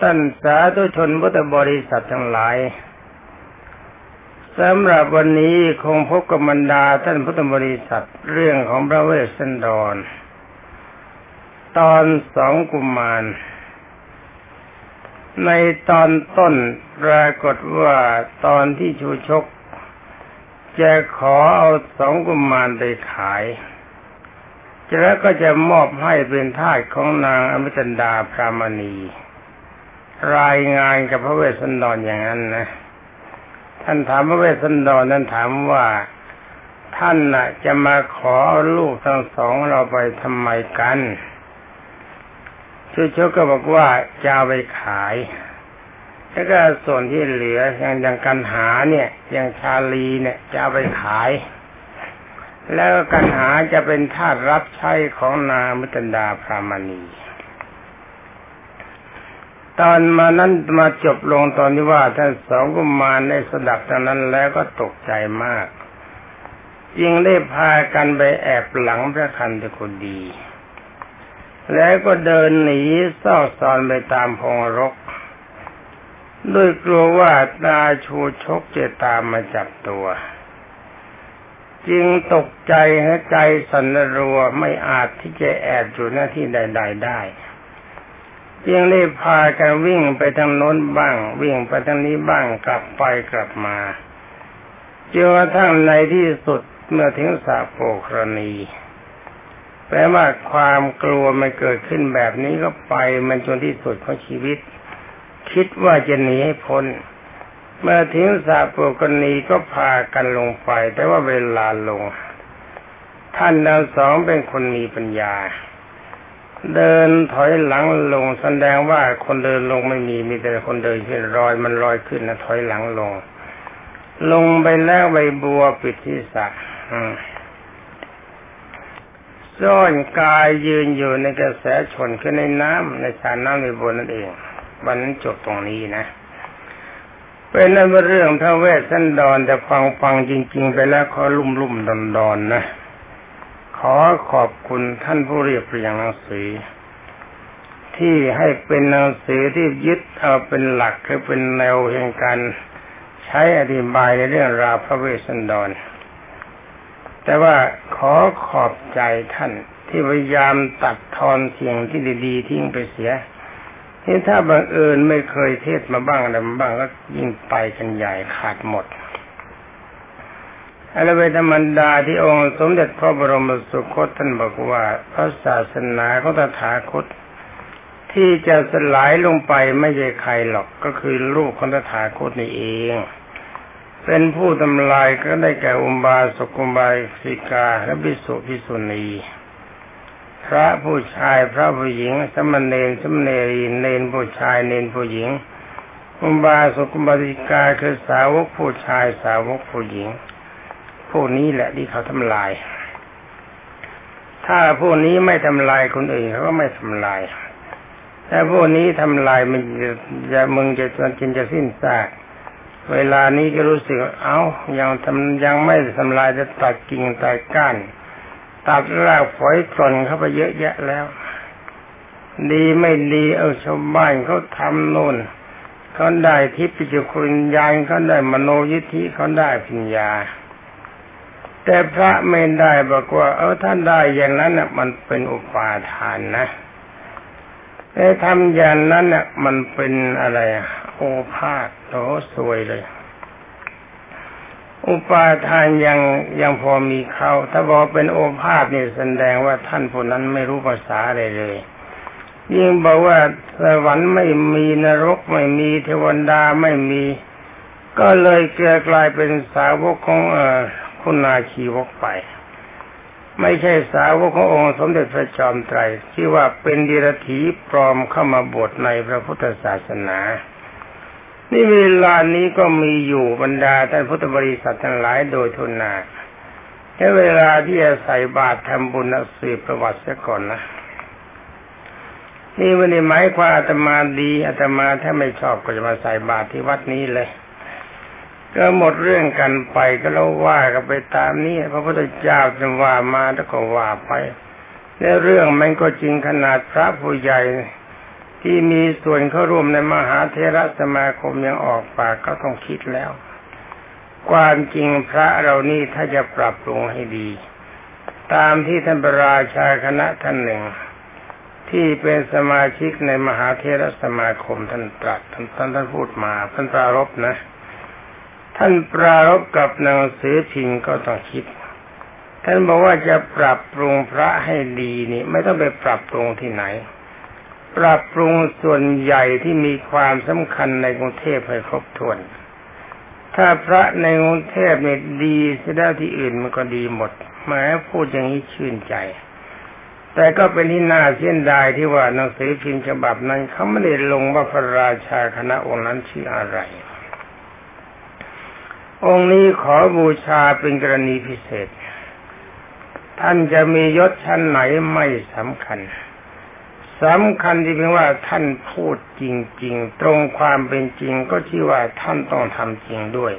ท่านสาธุชนพุทธบริษัททั้งหลายสำหรับวันนี้คงพบกับบรรดาท่านพุทธบริษัทเรื่องของพระเวสสันดร ตอนสองกุมาร ในตอนต้นปรากฏว่าตอนที่ชูชก จะขอเอาสองกุมารไปขายแล้วก็จะมอบให้เป็นทาสของนางอมิตันดาพรามณี รายงานกับพระเวสสันดรอย่างนั้นนะ ท่านถามพระเวสสันดรนั้นถามว่าท่านน่ะ จะมาขอลูกทั้งสองเราไปทำไมกันชูชกก็บอกว่าจะเอาไปขาย แล้วก็ส่วนที่เหลืออย่างอย่างกันหาเนี่ยอย่างชาลีเนี่ยจะเอาไปขาย แล้วกันหาจะเป็นทาสรับใช้ของนางมิตันดาพรามณี ตอนมานั้นมาจบลงตอนที่ว่าท่านสองกุมารได้สดับตอนนั้นแล้วก็ตกใจมากยิงได้พากันไปแอบหลังพระคันตะกุดี แล้วก็เดินหนีเศร้าซอนไปตามพงรก ด้วยกลัวว่าตาชูชกจะตามมาจับตัว จึงตกใจให้ใจสันรัวไม่อาจที่จะแอบอยู่หน้าที่ใด ๆ ได้ จึงได้พากันวิ่งไปทางโน้นบ้าง วิ่งไปทางนี้บ้างกลับไปกลับมาจนกระทั่งในที่สุดเมื่อถึงสาโปครณีแปลว่าความกลัวมันเกิดขึ้นแบบนี้ก็ไปมันจนที่สุดของชีวิต คิดว่าจะหนีให้พ้น เมื่อถึงสาโปุกนีก็พากันลงไป แต่ว่าเวลาลง ท่านทั้งสองเป็นคนมีปัญญา เดินถอยหลังลงแสดงว่าคนเดินลงไม่มีมีแต่คนเดินขึ้นรอยมันลอยขึ้นนะถอยหลังลง ลงไปแล้วใบบัวปิดที่สักซ่อนกายยืนอยู่ในกระแสชนขึ้นในน้ำในสาน้ำในบนนั่นเอง วันนั้นจบตรงนี้นะ เป็นนั่นเรื่องพระเวสสันดรแต่ฟังฟังจริง ๆ ไปแล้วเขอลุ่มลุ่มดอนดอนนะ ขอขอบคุณท่านผู้เรียบเรียงหนังสือ ที่ให้เป็นหนังสือที่ยึดเอาเป็นหลักคือเป็นแนวแห่งการใช้อธิบายในเรื่องราวพระเวสสันดร แต่ว่าขอขอบใจท่านที่พยายามตัดทอนเสียงที่ดีๆทิ้งไปเสียนี่ถ้าบังเอิญไม่เคยเทศมาบ้างอะไรมาบ้างก็ยิ่งไปกันใหญ่ขาดหมด อะไรเวธรรมดาที่องค์สมเด็จพระบรมสุคตท่านบอกว่า พระศาสนาของตถาคต ที่จะสลายลงไปไม่ใช่ใครหรอกก็คือลูกของตถาคตนี่เอง เป็นผู้ทำลายก็ได้แก่อุบาสกุบาสิกาและบิสุพิสุณีพระผู้ชายพระผู้หญิง สมณเณรสมณเณรีเนนผู้ชายเนนผู้หญิง อุบาสกุบาริกาคือสาวกผู้ชายสาวกผู้หญิง พวกนี้แหละที่เขาทำลาย ถ้าพวกนี้ไม่ทำลายคนอื่นเขาก็ไม่ทำลายถ้าพวกนี้ทำลายมันจะมึงจะจนจินจะสิ้นซากเวลานี้ก็รู้สึกเอา้ายังทำยังไม่ทำลายจะตัดกิ่งตัดก้านตัดรากฝอยกลนเข้าไปเยอะแยะแล้ว ดีไม่ดีเอาชาวบ้านเขาทำโน่นเขาได้ทิพย์จุคุณยานเขาได้มโนยิทธิเขาได้ปัญญา แต่พระไม่ได้บอกว่า เออท่านได้อย่างนั้นน่ะ มันเป็นอุปาทานนะแต่ทำอย่างนั้นน่ะ มันเป็นอะไร โอภาษโถสวยเลย อุปาทานยังยังพอมีเขาถ้าบอกเป็นโอภาษนี่แสดงว่าท่านผู้นั้นไม่รู้ภาษาอะไรเลยยิ่งบอกว่าสวรรค์ไม่มีนรกไม่มีเทวดาไม่มี ก็เลยเกลกลายเป็นสาวกของเออ คุณนาคีวกไป ไม่ใช่สาวกขององค์สมเด็จพระจอมไตรที่ว่าเป็นดีรถีปลอมเข้ามาบวชในพระพุทธศาสนานี่เวลานี้ก็มีอยู่บรรดาท่านพุทธบริษัททั้งหลายโดยทุนนาแค่เวลาที่จะใส่บาตรทำบุญสืบประวัติเสียก่อนนะนี่วันนี้หมายความอาตมาดีอาตมาถ้าไม่ชอบก็จะมาใส่บาตรที่วัดนี้เลย ก็หมดเรื่องกันไปก็เราว่ากันไปตามนี้พระพุทธเจ้าจะว่ามาแล้วก็ว่าไปในเรื่องมันก็จริงขนาดพระผู้ใหญ่ที่มีส่วนเข้าร่วมในมหาเทระสมาคมยังออกปากก็ต้องคิดแล้ว ความจริงพระเรานี่ถ้าจะปรับปรุงให้ดี ตามที่ท่านประราชาคณะท่านหนึ่ง ที่เป็นสมาชิกในมหาเทรสมาคมท่านตรัสท่านท่านท่านพูดมาท่านปรารบนะ ท่านปรารบกับหนังสือพิมพ์ก็ต้องคิด ท่านบอกว่าจะปรับปรุงพระให้ดีนี่ไม่ต้องไปปรับปรุงที่ไหน ปรับปรุงส่วนใหญ่ที่มีความสำคัญในกรุงเทพให้ครบถ้วน ถ้าพระในกรุงเทพเนี่ยดีเสียแล้วที่อื่นมันก็ดีหมดหมายพูดอย่างนี้ชื่นใจ แต่ก็เป็นที่น่าเสียดายที่ว่าหนังสือพิมพ์ฉบับนั้นเขาไม่ได้ลงว่าพระราชาคณะองค์นั้นชื่ออะไร องค์นี้ขอบูชาเป็นกรณีพิเศษ ท่านจะมียศชั้นไหนไม่สำคัญสำคัญที่เพียงว่าท่านพูดจริง ๆ ตรงความเป็นจริงก็ที่ว่าท่านต้องทำจริงด้วย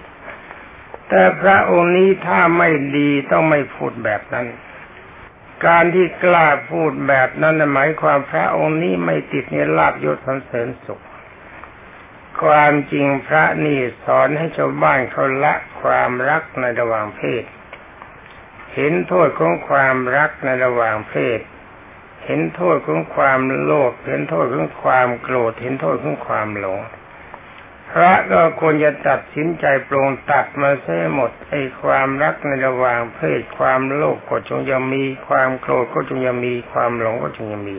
แต่พระองค์นี้ถ้าไม่ดีต้องไม่พูดแบบนั้น การที่กล้าพูดแบบนั้นหมายความพระองค์นี้ไม่ติดในลาบยศสันเสริญสุข ความจริงพระนี่สอนให้ชาวบ้านเขาละความรักในระหว่างเพศ เห็นโทษของความรักในระหว่างเพศ เห็นโทษของความโลภ เห็นโทษของความโกรธ เห็นโทษของความหลง พระก็ควรจะตัดสินใจปรงตัดมาเสียหมดไอ้ความรักในระหว่างเพศ ความโลภก็จงยังมี ความโกรธก็จงยังมี ความหลงก็จงยังมี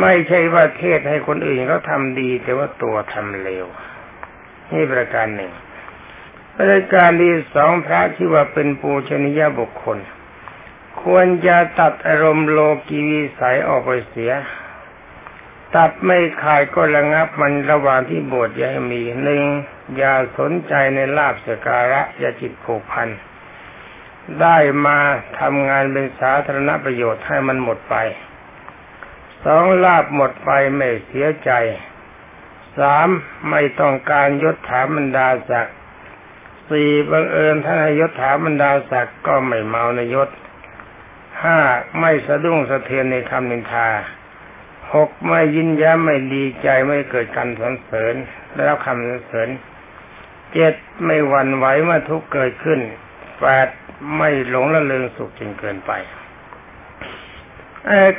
ไม่ใช่ว่าเทศให้คนอื่นเขาทำดี แต่ว่าตัวทำเลวนี่ประการหนึ่งประการที่สองพระที่ว่าเป็นปูชนียบุคคล ควรจะตัดอารมณ์โลกีวิสัยออกไปเสีย ตัดไม่ขาดก็ระงับมันระหว่างที่บวชอย่าให้มีหนึ่งอย่าสนใจในลาบสการะอย่าจิตผูกพันได้มาทำงานเป็นสาธารณประโยชน์ให้มันหมดไป สองลาบหมดไปไม่เสียใจสามไม่ต้องการยศถาบรรดาศักดิ์สี่บังเอิญท่านยศถาบรรดาศักดิ์ก็ไม่เมาในยศห้าไม่สะดุ้งสะเทือนในคำนินทาหกไม่ยินย้มไม่ดีใจไม่เกิดการสรรเสริญได้รับคำสรรเสริญเจ็ดไม่หวั่นไหวเมื่อทุกเกิดขึ้นแปดไม่หลงละเลงสุขจนเกินไป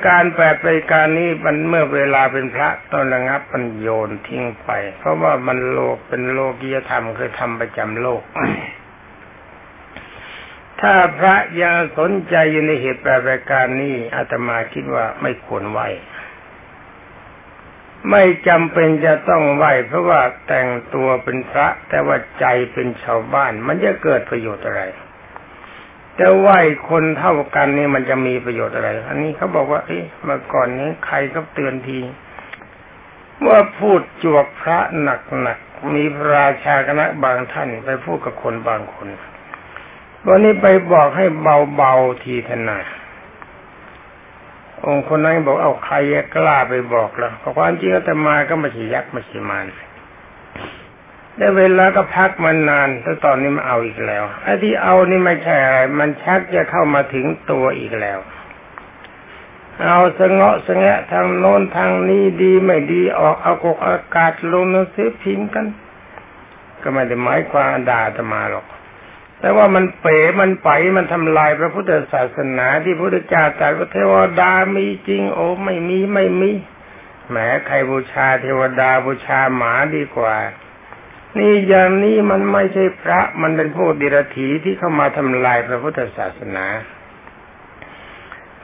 การแปดไปการนี้มันเมื่อเวลาเป็นพระต้องระงับมันโยนทิ้งไป เพราะว่ามันโลกเป็นโลกียธรรมเคยทำประจำโลก ถ้าพระยังสนใจอยู่ในเหตุแปดประการนี้อาตมาคิดว่าไม่ควรไหวไม่จำเป็นจะต้องไหวเพราะว่าแต่งตัวเป็นพระ แต่ว่าใจเป็นชาวบ้าน มันจะเกิดประโยชน์อะไร แต่ไหวคนเท่ากันนี่มันจะมีประโยชน์อะไร อันนี้เขาบอกว่า เอ๊ะเมื่อก่อนนี้ใครก็เตือนที ว่าพูดจวกพระหนักๆมีพระราชาคณะบางท่านไปพูดกับคนบางคนวันนี้ไปบอกให้เบาๆทีทนาองค์คนนั้นบอกเอาใครกล้าไปบอกล้วความจริงแต่มาก็ไม่ใช่ยักษ์ไม่ใช่มาร ได้เวลาก็พักมันนานแต่ตอนนี้มาเอาอีกแล้วไอ้ที่เอานี่ไม่ใช่อะไรมันชักจะเข้ามาถึงตัวอีกแล้ว เอาสงาะสงะทางโน้นทางนี้ดีไม่ดีออกเอากกอากาศลงหนังสือพิมพ์กัน ก็ไม่ได้หมายความด่าตมาหรอก แต่ว่ามันเป๋มันไปมันทำลายพระพุทธศาสนาที่พระพุทธเจ้าตรัสว่าเทวดามีจริง โอ้ไม่มีไม่มีแหมใครบูชาเทวดาบูชาหมาดีกว่า นี่อย่างนี้มันไม่ใช่พระมันเป็นพวกดิรถีที่เข้ามาทำลายพระพุทธศาสนา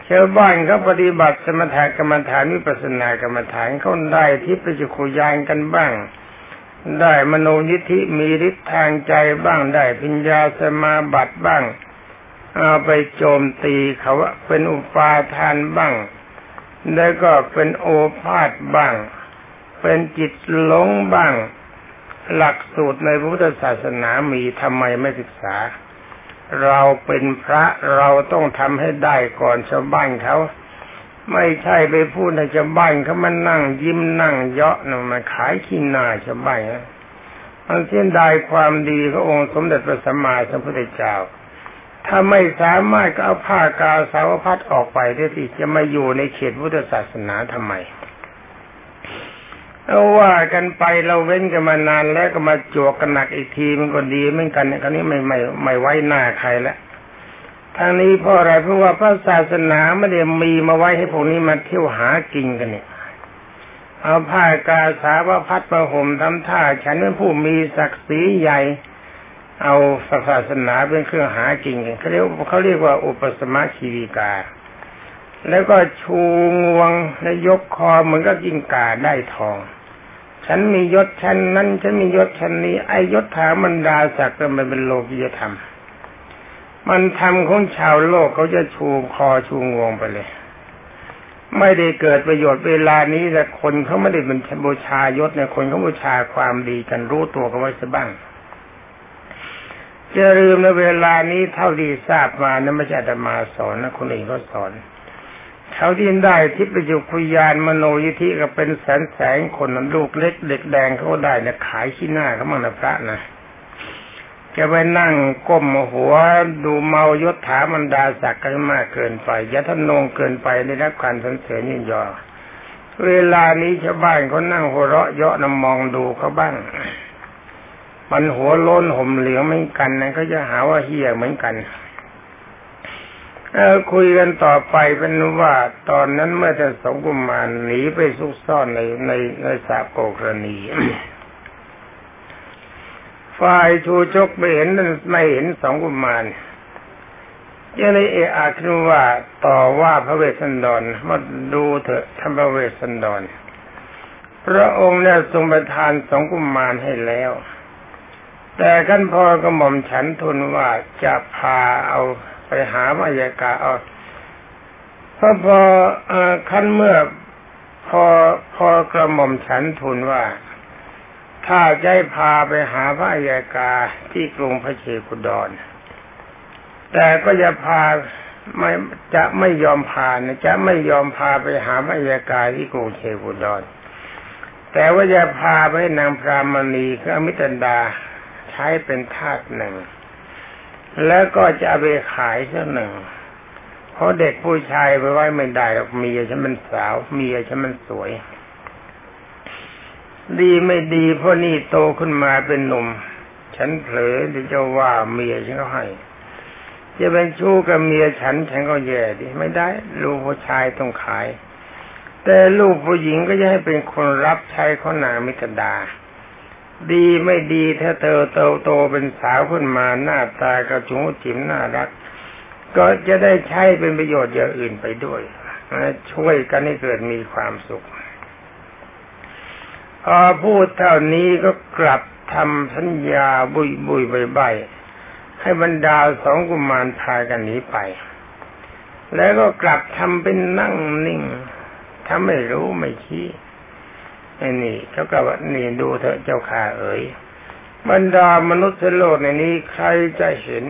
ชาวบ้านเขาปฏิบัติสมถกรรมฐานวิปัสสนากรรมฐานเขาได้ที่ปจุคุยานกันบ้าง ได้มโนยิธิมีฤทธิ์ทางใจบ้างได้พิญญาสมาบัติบ้าง เอาไปโจมตีเขาว่าเป็นอุปาทานบ้าง แล้วก็เป็นโอภาษบ้าง เป็นจิตหลงบ้าง หลักสูตรในพุทธศาสนามีทำไมไม่ศึกษา เราเป็นพระเราต้องทำให้ได้ก่อนชาวบ้านเขา ไม่ใช่ไปพูดในชาวบ้านเขามันนั่งยิ้มนั่งเยาะนะมาขายขี้หน้าชาวบ้านนะมันเสียดายความดีขององค์สมเด็จพระสัมมาสัมพุทธเจ้า ถ้าไม่สามารถก็เอาผ้ากาสาวพัดออกไปได้ที่จะมาอยู่ในเขตพุทธศาสนาทำไม เอาว่ากันไปเราเว้นกันมานานแล้วก็มาจวกกันหนักอีกทีมันก็ดีเหมือนกันเนี่ยคราวนี้ไม่ไม่ไม่ไว้หน้าใครแล้วทางนี้เพราะอะไรเพราะว่าพระศาสนาไม่ได้มีมาไว้ให้พวกนี้มาเที่ยวหากินกันเนี่ย เอาผ้ากาสาวพัดประห่มทำท่า ฉันเป็นผู้มีศักดิ์ศรีใหญ่ เอาศาสนาเป็นเครื่องหากินกันเขาเรียกเขาเรียกว่าอุปสมะชีวิกา แล้วก็ชูงวงและยกคอเหมือนกับยิงกาได้ทอง ฉันมียศชั้นนั้นฉันมียศชั้นนี้ไอยศถาบรรดาศักดิ์มันเป็นโลกียธรรม มันทำของชาวโลกเขาจะชูคอชูงวงไปเลย ไม่ได้เกิดประโยชน์เวลานี้แต่คนเขาไม่ได้เป็นบูชายศเนี่ยคนเขาบูชาความดีกันรู้ตัวกันไว้ซะบ้างจะลืมในเวลานี้เท่าที่ทราบมานะไม่ใช่ธรรมาสอนนะคนอื่นก็สอน เขาที่ได้ทิพยุคุยานมโนยิธิก็เป็นแสนแสนคนนั้นลูกเล็กเด็กแดงเขาได้เนี่ยขายขี้หน้าเขามั่งนะพระนะจะไปนั่งก้มหัวดูเมายศถามันดาศักดิ์กันมากเกินไปยะทนงเกินไปในรับการสรรเสริญยินยอ เวลานี้ชาวบ้านเขานั่งหัวเราะเยาะนำมองดูเขาบ้าง มันหัวโล้นห่มเหลืองเหมือนกันนะเขาจะหาว่าเฮียเหมือนกัน คุยกันต่อไปเป็นว่าตอนนั้นเมื่อจะสองกุมารหนีไปซุกซ่อนในในในสาโกกรณีฝ่ายชูชกไม่เห็นไม่เห็นสองกุมารยังเลยเอะอาขึ้นว่าต่อว่าพระเวสสันดรมาดูเถอะท่านพระเวสสันดร พระองค์เนี่ยทรงประทานสองกุมารให้แล้ว แต่ขั้นพอกระหม่อมฉันทูลว่าจะพาเอา ไปหามายากาเอาพอพอขั้นเมื่อพอพอกระหม่อมฉันทูลว่า ถ้าจะพาไปหาพระอัยกาที่กรุงพระเชกุดร แต่ก็จะพาไม่จะไม่ยอมพานะจะไม่ยอมพาไปหาพระอัยกาที่กรุงเชกุดร แต่ว่าจะพาไปนางพรามณีคืออมิตันดาใช้เป็นทาสหนึ่ง แล้วก็จะเอาไปขายสักหนึ่ง เพราะเด็กผู้ชายไปไว้ไม่ได้หรอกเมียฉันมันสาวเมียฉันมันสวย ดีไม่ดีเพราะนี่โตขึ้นมาเป็นหนุ่ม ฉันเผลอที่จะว่าเมียฉันก็ให้ จะเป็นชู้กับเมียฉันฉันก็แย่ดิไม่ได้ ลูกผู้ชายต้องขาย แต่ลูกผู้หญิงก็จะให้เป็นคนรับใช้ขอนางมิตรดา ดีไม่ดีถ้าเธอโตโตเป็นสาวขึ้นมาหน้าตากระจุงจิ๋มน่ารัก ก็จะได้ใช้เป็นประโยชน์อย่างอื่นไปด้วยช่วยกันให้เกิดมีความสุขพอพูดเท่านี้ก็กลับทำสัญญาบุยบุยใบใบให้บรรดาสองกุมารพากันหนีไป แล้วก็กลับทำเป็นนั่งนิ่งถ้าไม่รู้ไม่ชี้ ไอ้นี่เขาก็ว่านี่ดูเถอะเจ้าข้าเอ๋ยบรรดามนุษย์โลกในนี้ใครจะเห็น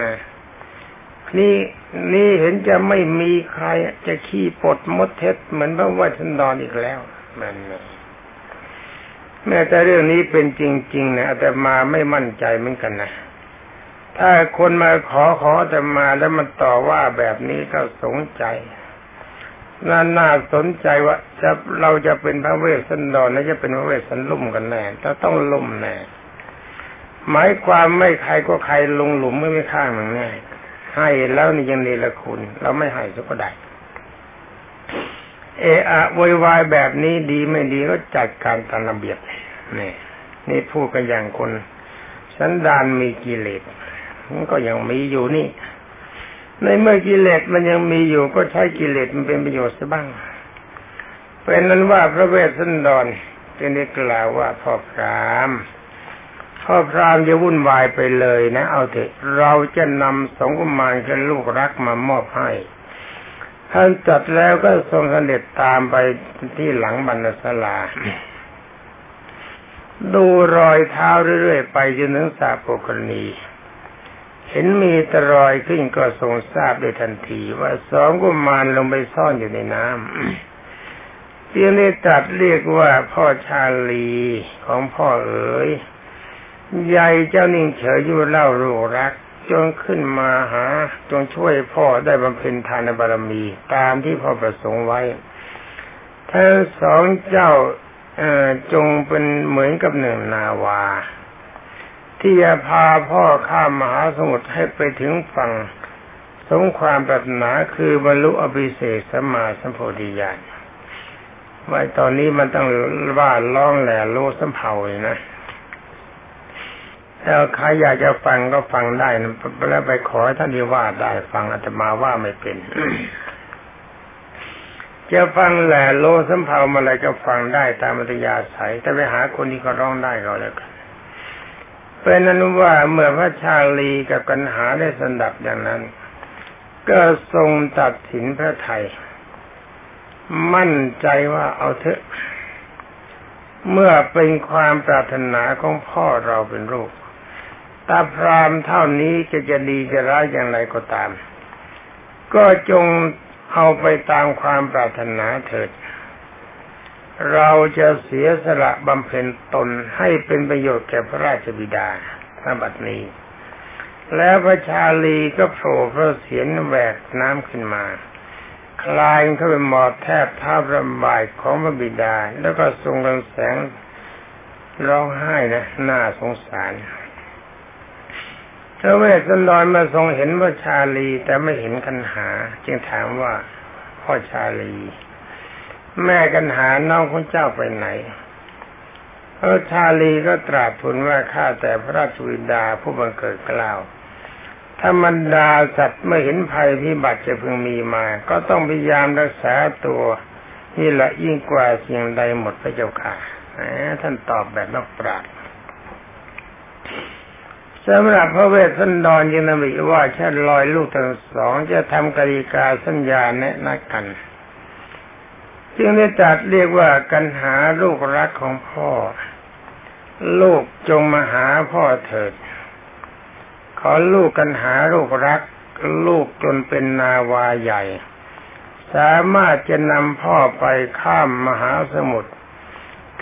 นะนี่นี่เห็นจะไม่มีใครจะขี้ปดมดเท็จเหมือนพระวัชนดรอีกแล้วมันแม้แต่เรื่องนี้เป็นจริง ๆ นะแต่มาไม่มั่นใจเหมือนกันนะถ้าคนมาขอขอแต่มาแล้วมันต่อว่าแบบนี้ก็สงใจ น่าน่าสนใจว่าจะเราจะเป็นพระเวสสันดรนะจะเป็นพระเวสสันลุ่มกันแน่ถ้าต้องลุ่มแน่หมายความไม่ใครก็ใครลงหลุมไม่ไม่ข้างหนึ่งแน่ให้แล้วนี่ยังเนรคุณ เราไม่ให้ก็ได้เออะวยวายแบบนี้ดีไม่ดีก็จัดการตามระเบียบนี่นี่พูดกันอย่างคนสันดานมีกิเลสมันก็ยังมีอยู่นี่ ในเมื่อกิเลสมันยังมีอยู่ก็ใช้กิเลสมันเป็นประโยชน์ซะบ้าง เป็นนั้นว่าพระเวสสันดรจึงได้กล่าวว่าพ่อพรามพ่อพรามจะวุ่นวายไปเลยนะ เอาเถอะเราจะนำสงกุมารคือลูกรักมามอบให้ ท่านจัดแล้วก็ทรงเสด็จตามไปที่หลังบรรณศาลา ดูรอยเท้าเรื่อยๆไปจนถึงสาโปกรณี เห็นมีตรอยขึ้นก็ทรงทราบโดยทันทีว่าสองกุมารลงไปซ่อนอยู่ในน้ำเพียงได้ตรัสเรียกว่าพ่อชาลีของพ่อเอ๋ยใหญ่เจ้านิ่งเฉยอยู่เล่ารูรักจงขึ้นมาหาจงช่วยพ่อได้บำเพ็ญทานบารมี ตามที่พ่อประสงค์ไว้ทั้งสองเจ้าเออจงเป็นเหมือนกับหนึ่งนาวา ที่จะพาพ่อข้ามมหาสมุทรให้ไปถึงฝั่ง สมความปรารถนาคือบรรลุอภิเศษสมาสัมโพธิญาณว่าตอนนี้มันต้องว่าร้องแหล่โลสัมเภาเลยนะแล้วใครอยากจะฟังก็ฟังได้นะแล้วไปขอท่านดีว่าได้ฟังอาตมาว่าไม่เป็น จะฟังแหล่โลสัมเภามาอะไรก็ฟังได้ตามอัตยาศัยแต่ไปหาคนที่เขาร้องได้ก็แล้วกัน เป็นนั้นว่าเมื่อพระชาลีกับกันหาได้สนับอย่างนั้น ก็ทรงตัดสินพระไทย มั่นใจว่าเอาเถอะ เมื่อเป็นความปรารถนาของพ่อเราเป็นลูกตาพรามเท่านี้จะจะดีจะร้ายอย่างไรก็ตาม ก็จงเอาไปตามความปรารถนาเถิด เราจะเสียสละบำเพ็ญตนให้เป็นประโยชน์แก่พระราชบิดาณบัดนี้ แล้วพระชาลีก็โผล่พระเสียนแหวกน้ำขึ้นมา คลายเข้าไปหมอบแทบท้าระบายของพระบิดา แล้วก็ทรงรังแสงร้องไห้นะน่าสงสารพระเวสสันดรมาทรงเห็นว่าชาลีแต่ไม่เห็นกันหา จึงถามว่าพ่อชาลี แม่กันหาน้องของเจ้าไปไหนพระชาลีก็ตราบทูลว่าข้าแต่พระราชวิดาผู้บังเกิดกล่าวถ้ามันดาสัตว์ไม่เห็นภัยพิบัติจะพึงมีมา ก็ต้องพยายามรักษาตัว นี่แหละยิ่งกว่าสิ่งใดหมดพระเจ้าค่ะท่านตอบแบบนักปราชญ์สำหรับพระเวสสันดรยังนำอีกว่าชาลอยลูกทั้งสองจะทำกริกาสัญญาแนะนักกัน จึงได้จัดเรียกว่ากันหาลูกรักของพ่อ ลูกจงมาหาพ่อเถิด ขอลูกกันหาลูกรัก ลูกจนเป็นนาวาใหญ่ สามารถจะนำพ่อไปข้ามมหาสมุทร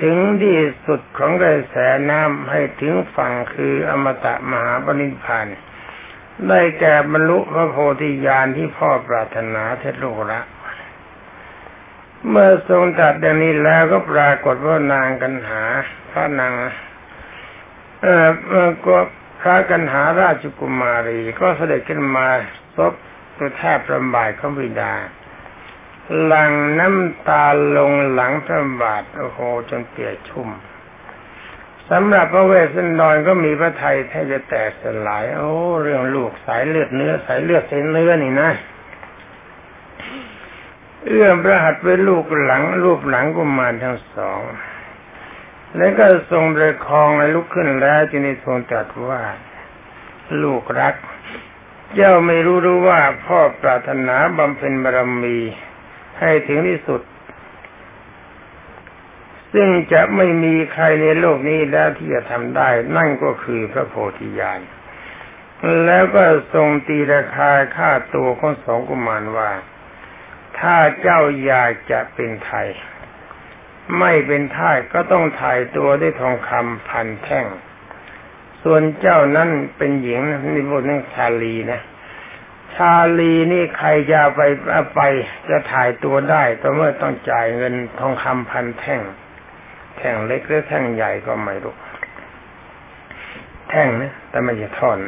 ถึงที่สุดของกระแสน้ำให้ถึงฝั่งคืออมตะมหาปณิพานได้แก่บรรลุพระโพธิญาณที่พ่อปรารถนาเทศโลกละ เมื่อทรงตัดดังนี้แล้วก็ปรากฏว่านางกันหา พระนางเอ่อก็พระกันหาราชกุมารี ก็เสด็จขึ้นมาซบตัวแทบประบายของบิดา หลังน้ำตาลงหลังพระบาทโอ้โหจนเปียกชุ่มสำหรับพระเวสสันดรก็มีพระไทยแทบจะแตกสลาย โอ้ เรื่องลูกสายเลือดเนื้อสายเลือดเส้นเนื้อนี่นะ เอื้อมพระหัตถ์ไว้ลูกหลังรูปหลังกุมารทั้งสอง แล้วก็ทรงประคองและลุกขึ้นแล้วจึงได้ทรงตรัสว่า ลูกรัก เจ้าไม่รู้รู้ว่าพ่อปรารถนาบำเพ็ญบารมีให้ถึงที่สุด ซึ่งจะไม่มีใครในโลกนี้แล้วที่จะทำได้ นั่นก็คือพระโพธิญาณแล้วก็ทรงตีราคาค่าตัวของสองกุมารว่า ถ้าเจ้าอยากจะเป็นไทย ไม่เป็นท่ายก็ต้องถ่ายตัวด้วยทองคำพันแท่ง ส่วนเจ้านั้นเป็นหญิงนี่บทนึงชาลีนะชาลีนี่ใครจะไปไปจะถ่ายตัวได้ต่อเมื่อต้องจ่ายเงินทองคำพันแท่ง แท่งเล็กหรือแท่งใหญ่ก็ไม่รู้แท่งนะแต่ไม่ใช่ท่อน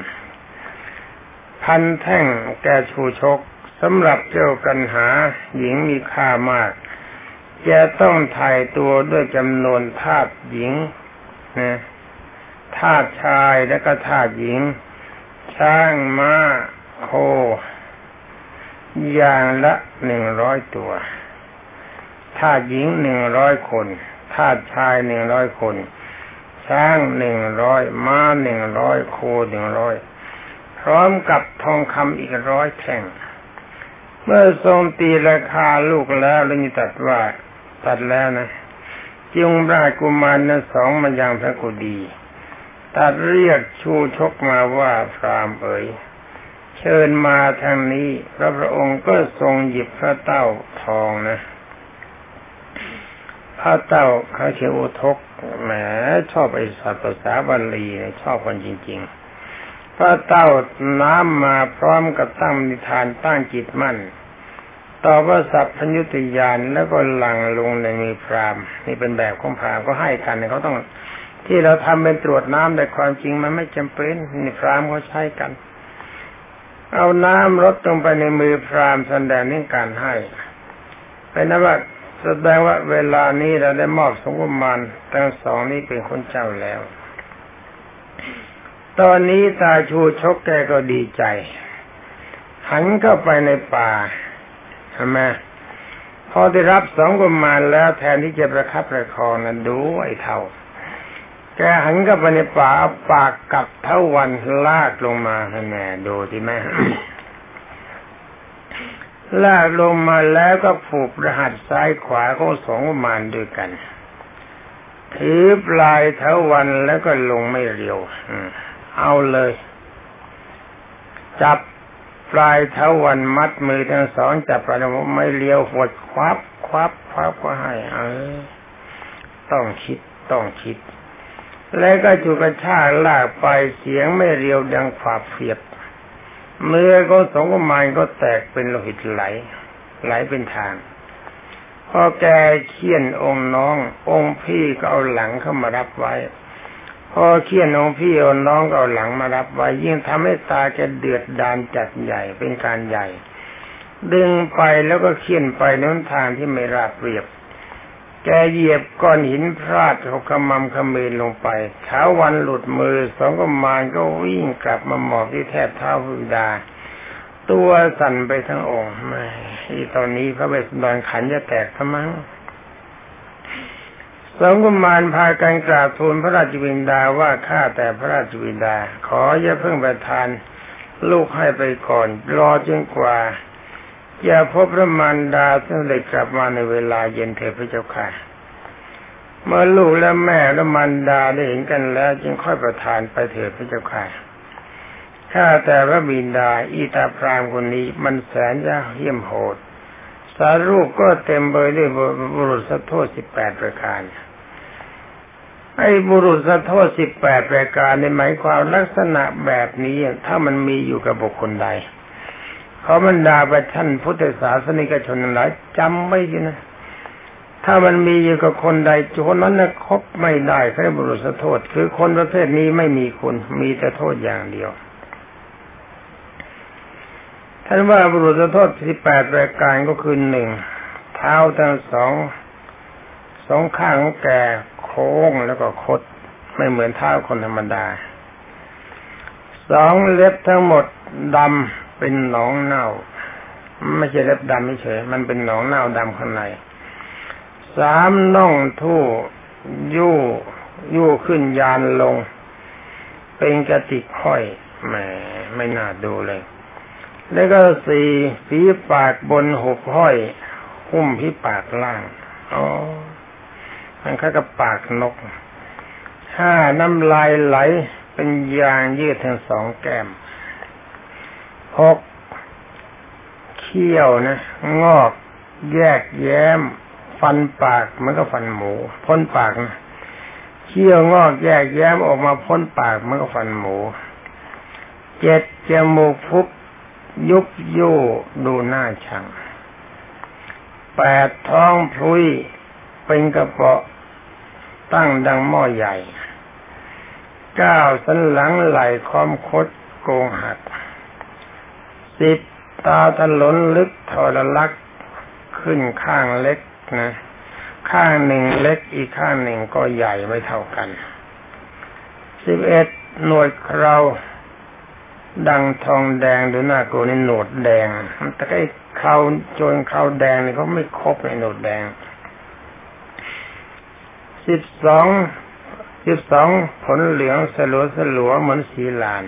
พันแท่งแกชูชก สำหรับเจ้ากันหาหญิงมีค่ามาก จะต้องถ่ายตัวด้วยจำนวนทาสหญิงนะทาสชายและก็ทาสหญิง ช้างม้าโค อย่างละหนึ่งร้อยตัวทาหญิงหนึ่งร้อยคนทาชายหนึ่งร้อยคน ช้างหนึ่งร้อยม้าหนึ่งร้อยโคหนึ่งร้อยพร้อมกับทองคำอีกร้อยแท่ง เมื่อทรงตีราคาลูกแล้วแล้วนี่ตัดว่าตัดแล้วนะจึงราชกุมารนั้นสองมายังพระกุดีตัดเรียกชูชกมาว่าพรามเอ๋ยเชิญมาทางนี้ พระพระองค์ก็ทรงหยิบพระเต้าทองนะพระเต้าเขาเชื่อทกแหมชอบไอสัตว์ภาษาบาลีชอบคนจริง ๆ พระเต้าน้ำมาพร้อมกับตั้งนิทานตั้งจิตมั่น ต่อว่าสัพพัญญุติยานแล้วก็หลังลงในมีพรามนี่เป็นแบบของพรามก็ให้กันเขาต้อง ที่เราทำเป็นตรวจน้ำแต่ความจริงมันไม่จำเป็นนี่พรามเขาใช้กัน เอาน้ำรดลงไปในมือพรามแสดงนี่การให้เป็นนว่าแสดงว่าเวลานี้เราได้มอบสมกุมารทั้งสองนี้เป็นคนเจ้าแล้ว ตอนนี้ตาชูชกแกก็ดีใจหันเข้าไปในป่าใช่ไมพอได้รับสองกุมารแล้วแทนที่จะประคับประคองนั้นดูไอ้เท่า แกหันเข้าไปในป่าปากกับเท่าวันลากลงมาแน่ดูที่แม่ลากลงมาแล้วก็ผูกรหัสซ้ายขวาของสองกุมารด้วยกันถือปลายเท้าวันแล้วก็ลงไม่เรียว เอาเลย จับปลายเท้าวันมัดมือทั้งสองจับปลายไม่เลี้ยวหดควับควับควับก็ให้เออต้องคิดต้องคิด แล้วก็จุกระชากลากไปเสียงไม่เรียวดังฝาเฟียบเมื่อก็สองกมารก็แตกเป็นโลหิตไหล ไหลเป็นทางพอแกเคี่ยนองค์น้อง องค์พี่ก็เอาหลังเข้ามารับไว้ พอเคี่ยนองพี่เอาน้องเอาหลังมารับไว้ยิ่งทำให้ตาแกเดือดดานจัดใหญ่เป็นการใหญ่ ดึงไปแล้วก็เคี่ยนไปน้นทางที่ไม่ราบเรียบ แกเหยียบก้อนหินพลาดหกขมำขมืนลงไปเท้าวันหลุดมือสองกมานก็วิ่งกลับมาหมอบที่แทบเท้าพุดา ตัวสั่นไปทั้งองค์ไม่ตอนนี้พระเบสดอนขันจะแตกทั้งมั้ง สองกุมารพากันกราบทูลพระราชวินดาว่าข้าแต่พระราชวินดา ขออย่าเพิ่งประทานลูกให้ไปก่อน รอจนกว่าอย่าพบพระมารดาซึ่งได้กลับมาในเวลาเย็นเถิดพระเจ้าค่ะ เมื่อลูกและแม่และมารดาได้เห็นกันแล้ว จึงค่อยประทานไปเถิดพระเจ้าค่ะข้าแต่พระบินดาอีตาพรามคนนี้มันแสนจะเหี้ยมโหด สารูปก็เต็มไปด้วยบุรุษโทษสิบแปดประการ ไอ้บุรุษสัโทษสิบแปดประการในหมายความลักษณะแบบนี้ถ้ามันมีอยู่กับบุคคลใดเขาบรรดาประชันพุทธศาสนิกชนหลายจำไม่ดีนะ ถ้ามันมีอยู่กับคนใดคนนั้นนะคบไม่ได้แค่บุรุษโทษ คือคนประเภทนี้ไม่มีคุณมีแต่โทษอย่างเดียวท่านว่าบุรุษโทษที่แปดรายการก็คือหนึ่งเท้าทั้งสองสองข้างของแกโค้งแล้วก็คด ไม่เหมือนเท้าคนธรรมดา สองเล็บทั้งหมดดำเป็นหนองเน่า ไม่ใช่เล็บดำเฉยมันเป็นหนองเน่าดำข้างในสามน่องทู่ยู่ยู่ขึ้นยานลง เป็นกระติกห้อยแหมไม่น่าดูเลย แล้วก็สี่ฝีปากบนหกห้อยหุ้มผีปากล่าง อ๋อ มันค่กับปากนกห้าน้ำลายไหลเป็นยางยืดทั้งสองแก้มหกเขี้ยวนะ งอก แยกแย้ม ฟันปากมันก็ฟันหมู พ้นปากนะเขี้ยวงอกแยกแย้มออกมาพ้นปากมันก็ฟันหมูเจ็ดจมูกฟุบยุบโยดูหน้าชังแปดท้องพลุยเป็นกระเปาะ ตั้งดังหม้อใหญ่เก้าสันหลังไหลคอมคดโกงหัก สิบตาถลนลึกทรลักขึ้นข้างเล็กนะ ข้างหนึ่งเล็กอีกข้างหนึ่งก็ใหญ่ไม่เท่ากัน สิบเอ็ดหน่วยเคราดังทองแดงหรือหน้าโกนี่หนวดแดง แต่ไอ้เขาโจนเขาแดงนี่เขาไม่ครบในหนวดแดง สิบสองสิบสองผลเหลืองสลัวสลัวเหมือนสีลาน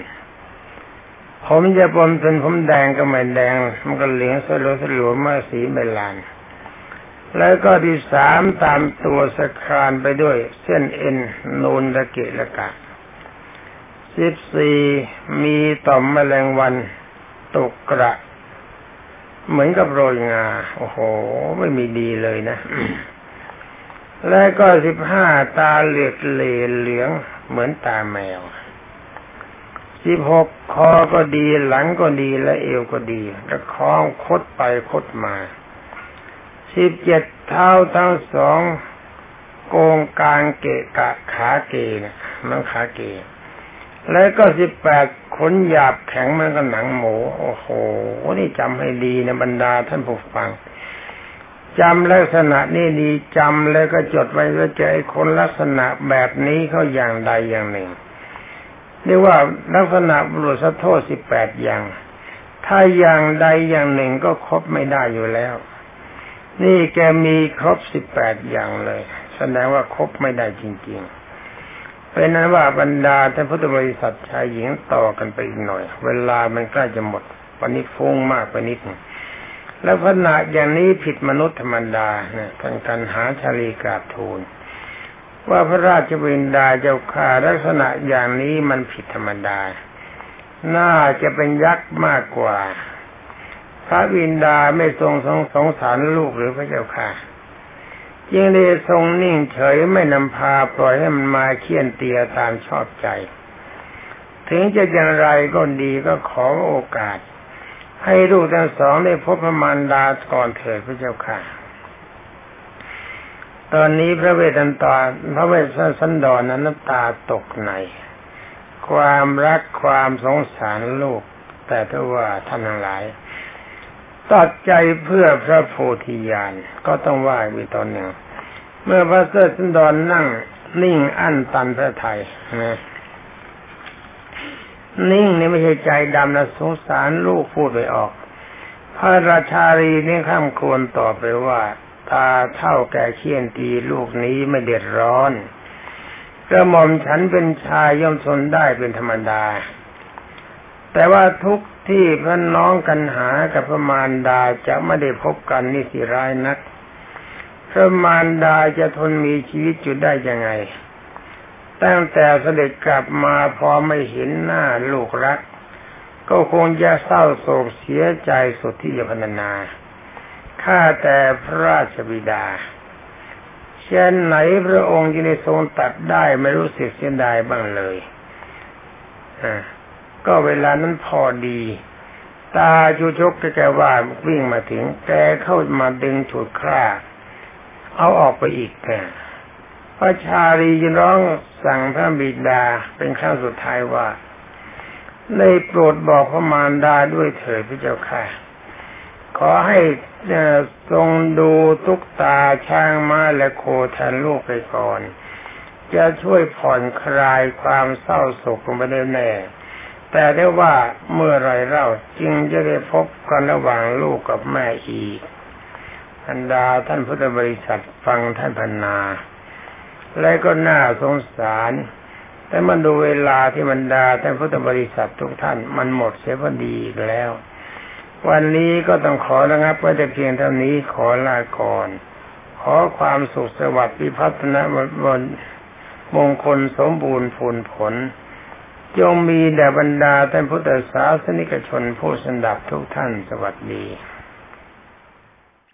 ผมจะปนเป็นผมแดงก็ไม่แดง มันก็เหลืองสลัวสลัวเมื่อสีไม่ลาน แล้วก็ที่สามตามตัวสะครานไปด้วย เส้นเอ็นนูนตะเกะละกะสิบสี่มีต่อมแมลงวันตกกระ เหมือนกับโรยงา โอ้โห ไม่มีดีเลยนะ แล้วก็สิบห้าตาเหลือกเลเหลืองเหมือนตาแมวสิบหกคอก็ดีหลังก็ดีและเอวก็ดีแล้วคล้องคดไปคดมาสิบเจ็ดเท้าทั้งสองโกงกลางเกะกะขาเกนะมันขาเกแล้วก็สิบแปดขนหยาบแข็งมันก็หนังหมู โอ้โห นี่จำให้ดีนะบรรดาท่านผู้ฟัง จำลักษณะนี่ดีจำแล้วก็จดไว้ว่าจะไอ้คนลักษณะแบบนี้เขาอย่างใดอย่างหนึ่งเรียกว่าลักษณะบุรุษโทษสิบแปดอย่าง ถ้าอย่างใดอย่างหนึ่งก็ครบไม่ได้อยู่แล้ว นี่แกมีครบสิบแปดอย่างเลย แสดงว่าครบไม่ได้จริงๆ เป็นนั้นว่าบรรดาท่านพุทธบริษัทชายหญิงต่อกันไปอีกหน่อย เวลามันใกล้จะหมด วันนี้ฟุ้งมากไปนิดนึง แล้วขณะอย่างนี้ผิดมนุษย์ธรรมดาเนี่ยท่านกันหาชาลีกราบทูลว่าพระราชบิณฑาเจ้าข้าลักษณะอย่างนี้มันผิดธรรมดา น่าจะเป็นยักษ์มากกว่า พระบิณฑาไม่ทรงสงสงสารลูกหรือพระเจ้าค่ะยิงได้ทรงนิ่งเฉยไม่นำพาปล่อยให้มันมาเคี่ยนเตียตามชอบใจ ถึงจะอย่างไรก็ดีก็ขอโอกาส ให้ลูกทั้งสองได้พบพระมารดาก่อนเถิดพระเจ้าค่ะ ตอนนี้พระเวทนันตาพระเวสสันดรนั้นน้ำตาตกใน ความรักความสงสารลูก แต่ถ้าว่าท่านทั้งหลายตัดใจเพื่อพระโพธิญาณก็ต้องว่าอีกตอนหนึ่ง เมื่อพระเสด็จสันดรนนั่งนิ่งอั้นตันพระไทยนะ นิ่งนี่ไม่ใช่ใจดำนะสงสารลูกพูดไปออก พระราชารีนี่ข้ามควรตอบไปว่า ตาเท่าแก่เคียนตีลูกนี้ไม่เดือดร้อนกระหม่อมฉันเป็นชายย่อมทนได้เป็นธรรมดา แต่ว่าทุกที่พระน้องกันหากับพระมารดาจะไม่ได้พบกันนี่สิร้ายนัก พระมารดาจะทนมีชีวิตอยู่ได้ยังไง ตั้งแต่เสด็จกลับมาพอไม่เห็นหน้าลูกรัก ก็คงจะเศร้าโศกเสียใจสุดที่จะพรรณนา ข้าแต่พระราชบิดา เช่นไหนพระองค์จะได้ทรงตัดได้ไม่รู้สึกเสียดายบ้างเลยอ่าก็เวลานั้นพอดี ตาจูชกแกว่าวิ่งมาถึง แกเข้ามาดึงฉุดคร่าเอาออกไปอีกแก พระชาลีร้องสั่งพระบิดาเป็นครั้งสุดท้ายว่าในโปรดบอกพระมารดาด้วยเถิดพระเจ้าค่ะ ขอให้ทรงดูทุกตาช้างม้าและโคแทนลูกไปก่อน จะช่วยผ่อนคลายความเศร้าโศกลงไปได้แน่ แต่ได้ว่าเมื่อไรเล่าจึงจะได้พบกันระหว่างลูกกับแม่อีกอันดาท่านพุทธบริษัทฟังท่านพันนา และก็น่าสงสาร แต่มันดูเวลาที่บรรดาท่านพุทธบริษัททุกท่านมันหมดเสียพอดีอีกแล้ว วันนี้ก็ต้องขอระงับไว้แต่เพียงเท่านี้ขอลาก่อน ขอความสุขสวัสดิ์พิพัฒนาบนมงคลสมบูรณ์ผลผลจงมีแด่บรรดาท่านพุทธศาสนิกชนผู้สันดับทุกท่านสวัสดี